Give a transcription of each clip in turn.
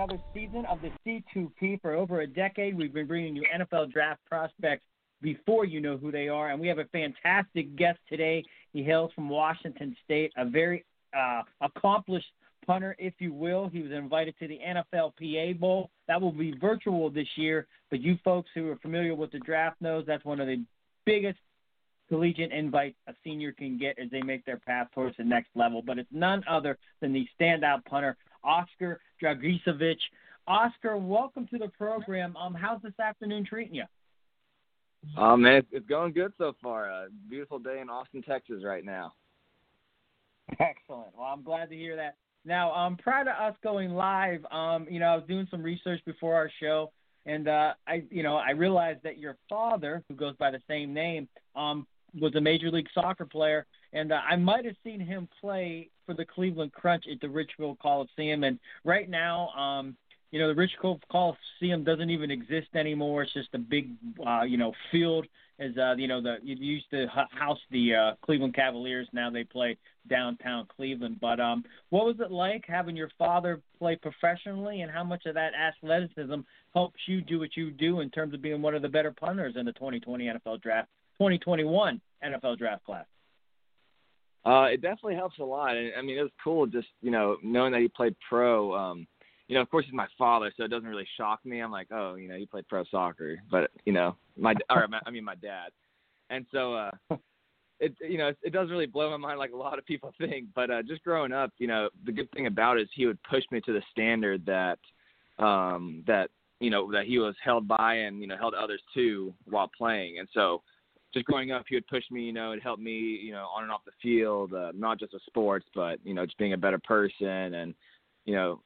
Another season of the C2P. For over a decade, we've been bringing you NFL draft prospects before you know who they are. And we have a fantastic guest today. He hails from Washington State, a very uh, accomplished punter, if you will. He was invited to the NFLPA Bowl. That will be virtual this year. But you folks who are familiar with the draft knows that's one of the biggest collegiate invites a senior can get as they make their path towards the next level. But it's none other than the standout punter, Oscar Draguicevich. Oscar, welcome to the program. Um, how's this afternoon treating you? Oh man, it's, it's going good so far. Uh, beautiful day in Austin, Texas, right now. Excellent. Well, I'm glad to hear that. Now, um, prior to us going live, um, you know, I was doing some research before our show, and uh, I, you know, I realized that your father, who goes by the same name, um, was a major league soccer player, and uh, I might have seen him play for the Cleveland Crunch at the Richfield Coliseum. And right now, um, you know, the Richfield Coliseum doesn't even exist anymore. It's just a big, uh, you know, field. As uh, you know, the you used to house the uh, Cleveland Cavaliers. Now they play downtown Cleveland. But um, what was it like having your father play professionally, and how much of that athleticism helps you do what you do in terms of being one of the better punters in the 2020 NFL Draft, 2021 NFL Draft class? Uh, it definitely helps a lot. And I mean, it was cool just you know knowing that he played pro. Um, you know, of course, he's my father, so it doesn't really shock me. I'm like, oh, you know, he played pro soccer, but you know, my or my, I mean, my dad, and so uh, it you know, it doesn't really blow my mind like a lot of people think. But uh, just growing up, you know, the good thing about it is he would push me to the standard that um, that you know that he was held by and you know held others to while playing, and so just growing up, he would push me, you know, and help me, you know, on and off the field, uh, not just with sports, but you know, just being a better person and, you know,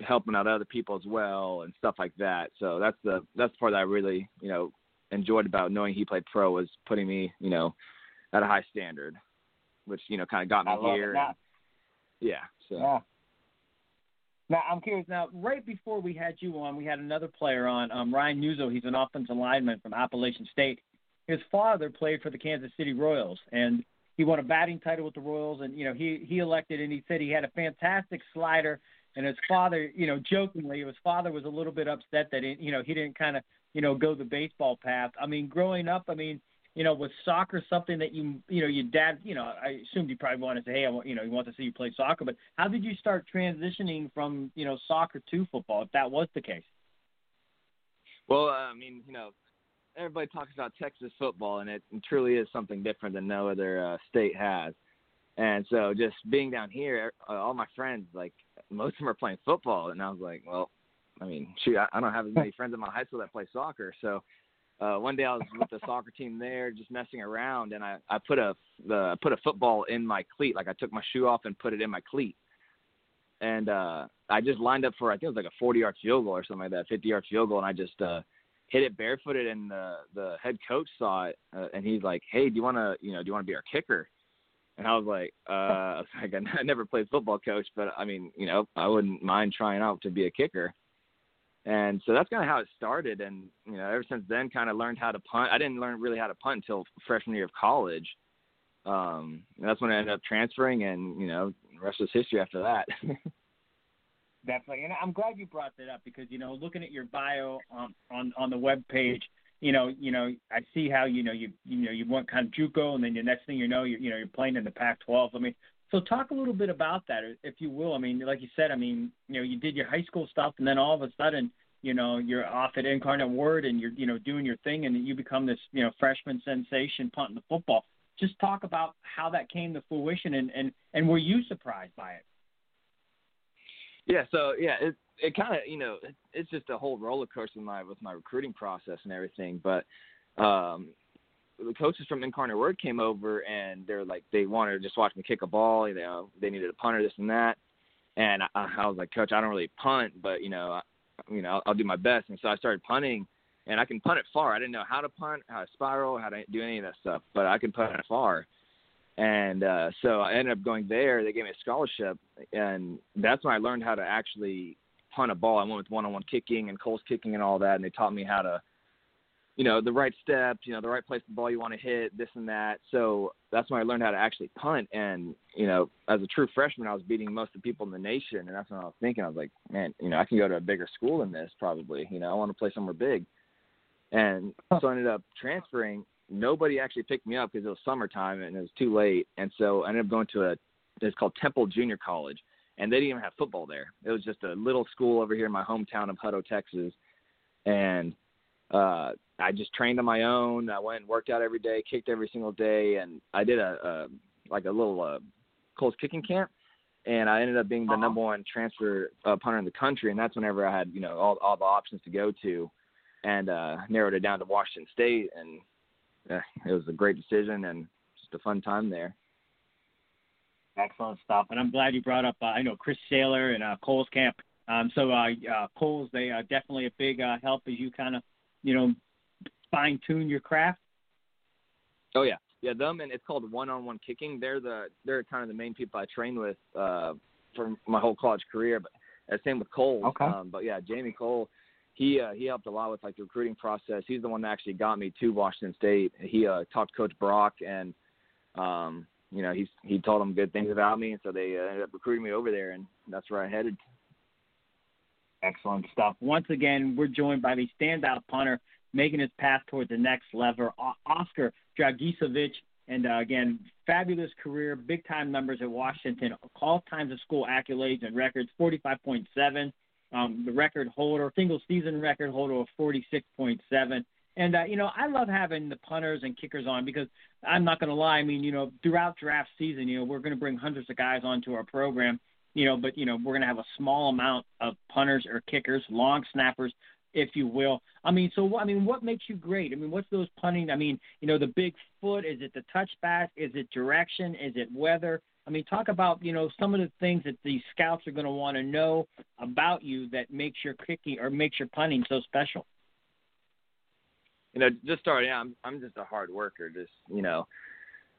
helping out other people as well and stuff like that. So that's the that's the part that I really, you know, enjoyed about knowing he played pro was putting me, you know, at a high standard, which you know kind of got me here. And, yeah. So. yeah. Now I'm curious. Now, right before we had you on, we had another player on, um, Ryan Nuzzo. He's an offensive lineman from Appalachian State his father played for the Kansas City Royals and he won a batting title with the Royals and you know he he elected and he said he had a fantastic slider and his father you know jokingly his father was a little bit upset that he, you know he didn't kind of you know go the baseball path I mean growing up I mean you know was soccer something that you you know your dad you know I assumed you probably wanted to say hey I want you know he wants to see you play soccer but how did you start transitioning from you know soccer to football if that was the case well I mean you know everybody talks about Texas football, and it truly is something different than no other uh, state has. And so, just being down here, uh, all my friends, like most of them are playing football, and I was like, well, I mean, shoot, I, I don't have as many friends in my high school that play soccer. So, uh, one day I was with the soccer team there, just messing around, and I I put a the put a football in my cleat, like I took my shoe off and put it in my cleat, and uh, I just lined up for I think it was like a 40 yard field goal or something like that, 50 yard field goal, and I just uh, hit it barefooted and the the head coach saw it uh, and he's like hey do you want to you know do you want to be our kicker? And i was like uh I, was like I never played football coach but i mean you know i wouldn't mind trying out to be a kicker. And so that's kind of how it started and you know ever since then kind of learned how to punt. I didn't learn really how to punt until freshman year of college. Um and that's when i ended up transferring and you know the rest is history after that Definitely, and I'm glad you brought that up because you know, looking at your bio on on on the web page, you know, you know, I see how you know you you know you went kind of JUCO, and then the next thing you know, you you know you're playing in the Pac-12. I mean, so talk a little bit about that, if you will. I mean, like you said, I mean, you know, you did your high school stuff, and then all of a sudden, you know, you're off at Incarnate Word, and you're you know doing your thing, and you become this you know freshman sensation punting the football. Just talk about how that came to fruition, and and and were you surprised by it? Yeah, so yeah, it it kind of you know it, it's just a whole roller coaster my with my recruiting process and everything. But um, the coaches from Incarnate Word came over and they're like they wanted to just watch me kick a ball. You know, they needed a punter, this and that. And I, I was like, Coach, I don't really punt, but you know, I, you know, I'll, I'll do my best. And so I started punting, and I can punt it far. I didn't know how to punt, how to spiral, how to do any of that stuff, but I can punt it far. And uh, so I ended up going there. They gave me a scholarship, and that's when I learned how to actually punt a ball. I went with one-on-one kicking and Kohl's kicking and all that, and they taught me how to, you know, the right steps, you know, the right place the ball you want to hit, this and that. So that's when I learned how to actually punt. And you know, as a true freshman, I was beating most of the people in the nation, and that's when I was thinking, I was like, man, you know, I can go to a bigger school than this probably. You know, I want to play somewhere big. And so I ended up transferring nobody actually picked me up because it was summertime and it was too late. And so I ended up going to a it's called Temple Junior College, and they didn't even have football there. It was just a little school over here in my hometown of Hutto, Texas, and uh, I just trained on my own. I went and worked out every day, kicked every single day, and I did a, a like a little uh, Kohl's kicking camp. And I ended up being the uh-huh. number one transfer uh, punter in the country, and that's whenever I had you know all all the options to go to, and uh, narrowed it down to Washington State, and it was a great decision and just a fun time there. Excellent stuff, and I'm glad you brought up. Uh, I know Chris Sailer and uh, Kohl's camp. Um, so uh, uh, Kohl's they are definitely a big uh, help as you kind of, you know, fine tune your craft. Oh yeah, yeah. Them and it's called one-on-one kicking. They're the they're kind of the main people I train with uh, for my whole college career. But uh, same with Cole. Okay. Um, but yeah, Jamie Kohl he uh, he helped a lot with like the recruiting process. He's the one that actually got me to Washington State. He uh, talked to Coach Brock, and um, you know he's he told them good things about me, and so they uh, ended up recruiting me over there, and that's where I headed. Excellent stuff. Once again, we're joined by the standout punter making his path toward the next level, Oscar Draguicevich. And uh, again, fabulous career, big time numbers at Washington, all times of school accolades and records, 45.7, um, the record holder, single season record holder of 46.7. And uh, you know, I love having the punters and kickers on because I'm not going to lie. I mean, you know, throughout draft season, you know, we're going to bring hundreds of guys onto our program. You know, but you know, we're going to have a small amount of punters or kickers, long snappers, if you will. I mean, so I mean, what makes you great? I mean, what's those punting? I mean, you know, the big foot. Is it the touch touchback? Is it direction? Is it weather? I mean, talk about you know some of the things that these scouts are going to want to know about you that makes your kicking or makes your punting so special. You know, just starting out, I'm I'm just a hard worker. Just you know,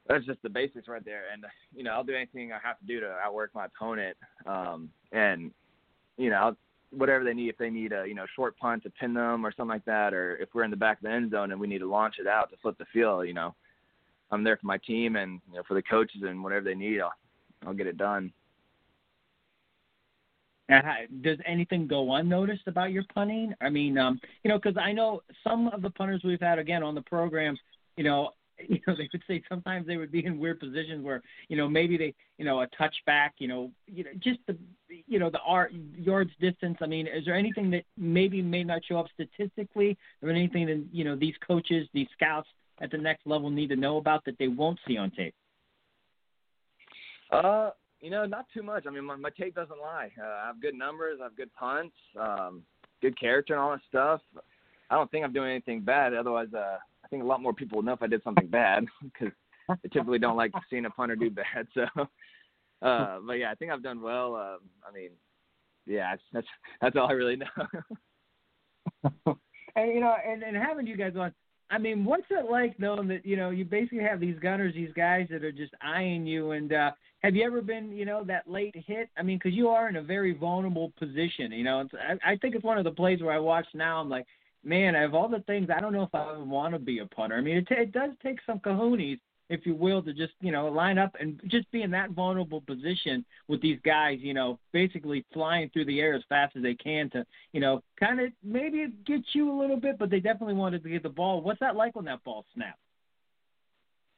that's just the basics right there. And you know, I'll do anything I have to do to outwork my opponent. Um, and you know, I'll, whatever they need, if they need a you know short punt to pin them or something like that, or if we're in the back of the end zone and we need to launch it out to flip the field, you know, I'm there for my team and you know for the coaches and whatever they need, I'll I'll get it done. does anything go unnoticed about your punting? I mean, um, you know, because I know some of the punters we've had again on the programs, you know, you know, they would say sometimes they would be in weird positions where, you know, maybe they, you know, a touchback, you know, you know, just the, you know, the art yards distance. I mean, is there anything that maybe may not show up statistically, or anything that you know these coaches, these scouts at the next level need to know about that they won't see on tape? Uh, you know, not too much. I mean, my, my tape doesn't lie. Uh, I have good numbers. I have good punts, um, good character, and all that stuff. I don't think I'm doing anything bad. Otherwise, uh, I think a lot more people would know if I did something bad because they typically don't like seeing a punter do bad. So, uh, but yeah, I think I've done well. Um, I mean, yeah, that's that's all I really know. and you know, and and having you guys on, I mean, what's it like knowing that you know you basically have these gunners, these guys that are just eyeing you? And uh, have you ever been, you know, that late hit? I mean, because you are in a very vulnerable position. You know, it's, I, I think it's one of the plays where I watch now. I'm like, man, of all the things, I don't know if I would want to be a punter. I mean, it, t- it does take some cojones if you will, to just you know line up and just be in that vulnerable position with these guys, you know, basically flying through the air as fast as they can to you know kind of maybe get you a little bit, but they definitely wanted to get the ball. What's that like when that ball snaps?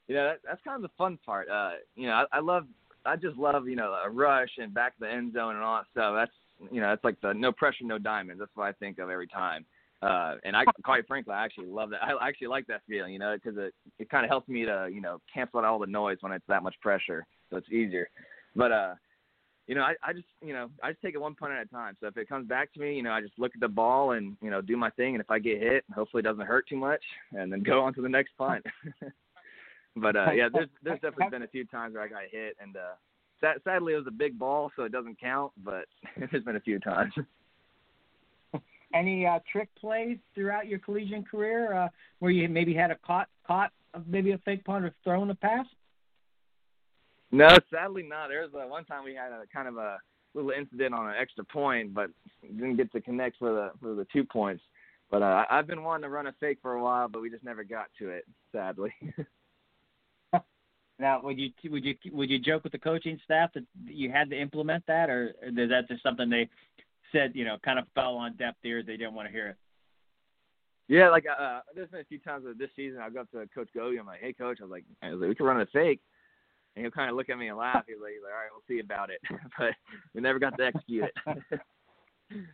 Yeah, that, that's kind of the fun part. Uh, you know, I, I love, I just love you know a rush and back the end zone and all that stuff. That's you know that's like the no pressure, no diamonds. That's what I think of every time. Uh, and I, quite frankly, I actually love that. I actually like that feeling, you know, because it it kind of helps me to, you know, cancel out all the noise when it's that much pressure, so it's easier. But uh, you know, I, I just, you know, I just take it one punt at a time. So if it comes back to me, you know, I just look at the ball and, you know, do my thing. And if I get hit, hopefully it doesn't hurt too much and then go on to the next punt. but, uh, yeah, there's, there's definitely been a few times where I got hit and, uh, sad, sadly it was a big ball, so it doesn't count, but there's been a few times. Any uh, trick plays throughout your collegiate career uh, where you maybe had a caught, caught maybe a fake punt or thrown a pass? No, sadly not. There was a, one time we had a kind of a little incident on an extra point, but didn't get to connect for the for the two points. But uh, I've been wanting to run a fake for a while, but we just never got to it, sadly. now, would you would you would you joke with the coaching staff that you had to implement that, or is that just something they said you know kind of fell on deaf ears? They didn't want to hear it. Yeah, like uh, there's been a few times this season I go up to Coach Gogi. I'm like, "Hey, Coach," I was like, "I was like, we can run a fake." and he'll kind of look at me and laugh. He's like, he's like, all right, we'll see about it. but we never got to execute it.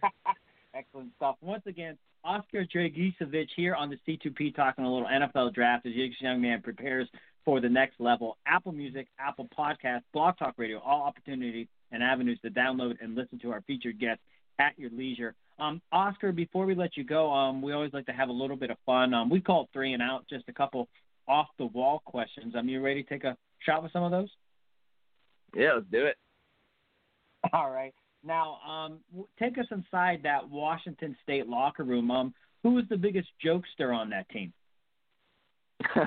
Excellent stuff. Once again, Oscar Draguicevich here on the C2P talking a little NFL draft as this young man prepares for the next level. Apple Music, Apple Podcast, Blog Talk Radio, all opportunities and avenues to download and listen to our featured guests at your leisure. Um, Oscar, before we let you go, um, we always like to have a little bit of fun. Um, we call it three and out, just a couple off the wall questions. Um, you ready to take a shot with some of those? Yeah, let's do it. All right. Now, um, take us inside that Washington State locker room. Um, who was the biggest jokester on that team?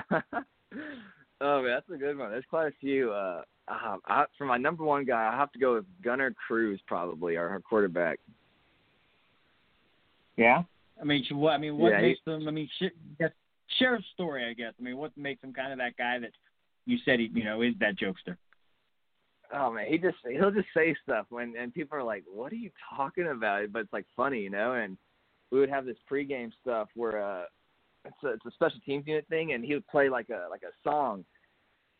oh man, that's a good one. There's quite a few. Uh, uh, I, for my number one guy, I have to go with Gunner Cruz, probably our, our quarterback. Yeah, I mean, what I mean, what yeah, makes them? I mean, sh- share a story, I guess. I mean, what makes him kind of that guy that you said he, you know, is that jokester? Oh man, he just he'll just say stuff when and people are like, "What are you talking about?" But it's like funny, you know. And we would have this pregame stuff where uh, it's a, it's a special teams unit thing, and he would play like a like a song.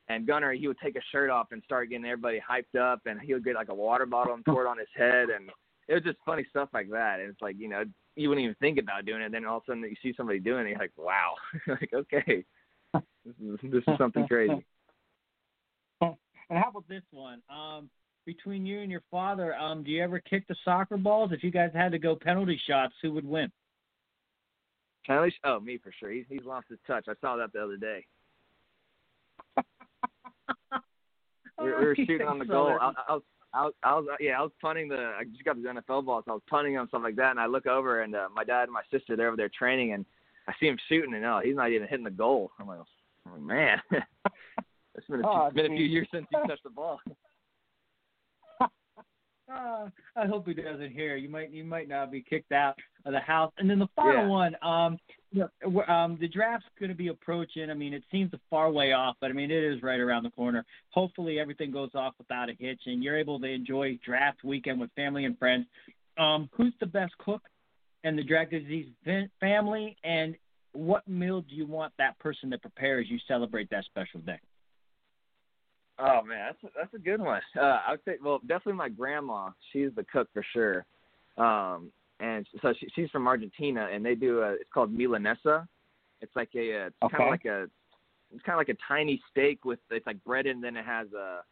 And Gunner, he would take his shirt off and start getting everybody hyped up, and he would get like a water bottle and pour it on his head, and it was just funny stuff like that. And it's like you know you wouldn't even think about doing it, then all of a sudden you see somebody doing it, you're like, wow, like okay, this is this is something crazy. And how about this one? Um, between you and your father, um, do you ever kick the soccer balls? If you guys had to go penalty shots, who would win? Penalty? Oh, me for sure. He's he's lost his touch. I saw that the other day. we, were, we were shooting on the goal. I, I was I was, I was yeah, I was punting the. I just got the NFL balls. So I was punting them stuff like that, and I look over and uh, my dad and my sister they're over there training, and I see him shooting, and oh, he's not even hitting the goal. I'm like, oh, man, it's been a, oh, been a few years since he touched the ball. Uh, I hope he doesn't hear. You might you might not be kicked out of the house. And then the final yeah. one, um, you know, um, the draft's going to be approaching. I mean, it seems a far way off, but I mean, it is right around the corner. Hopefully, everything goes off without a hitch, and you're able to enjoy draft weekend with family and friends. Um, who's the best cook in the Draguicevich family, and what meal do you want that person to prepare as you celebrate that special day? Oh man, that's a, that's a good one. Uh, I would say, well, definitely my grandma. She's the cook for sure. Um, and so she, she's from Argentina, and they do a. It's called milanesa. It's like a. Uh, it's okay. kind of like a. It's kind of like a tiny steak with it's like bread and then it has a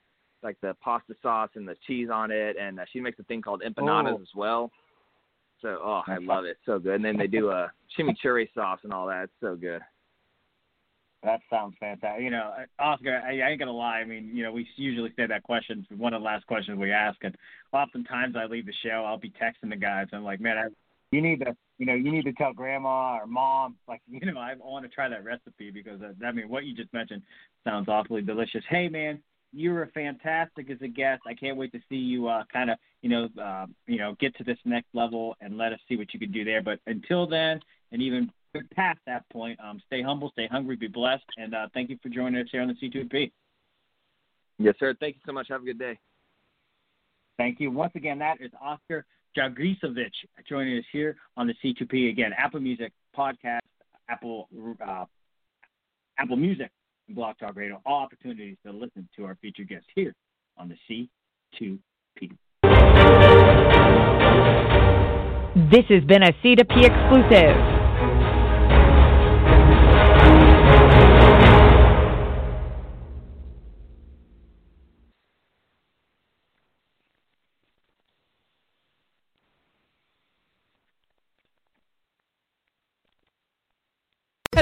like the pasta sauce and the cheese on it, and uh, she makes a thing called empanadas oh. as well. So oh, I love it, so good. And then they do a chimichurri sauce and all that. It's so good. That sounds fantastic. You know, Oscar, I, I ain't gonna lie. I mean, you know, we usually say that question one of the last questions we ask, and oftentimes I leave the show, I'll be texting the guys. I'm like, man, I, you need to, you know, you need to tell grandma or mom, like, you know, I want to try that recipe because uh, I mean, what you just mentioned sounds awfully delicious. Hey, man, you were fantastic as a guest. I can't wait to see you, uh, kind of, you know, uh, you know, get to this next level and let us see what you can do there. But until then, and even past that point, um, stay humble, stay hungry, be blessed, and uh, thank you for joining us here on the C2P. Yes, sir. Thank you so much. Have a good day. Thank you. Once again, that is Oscar Draguicevich joining us here on the C2P. Again, Apple Music, podcast, Apple uh, Apple Music, and Blog Talk Radio. All opportunities to listen to our featured guests here on the C2P. This has been a C2P exclusive.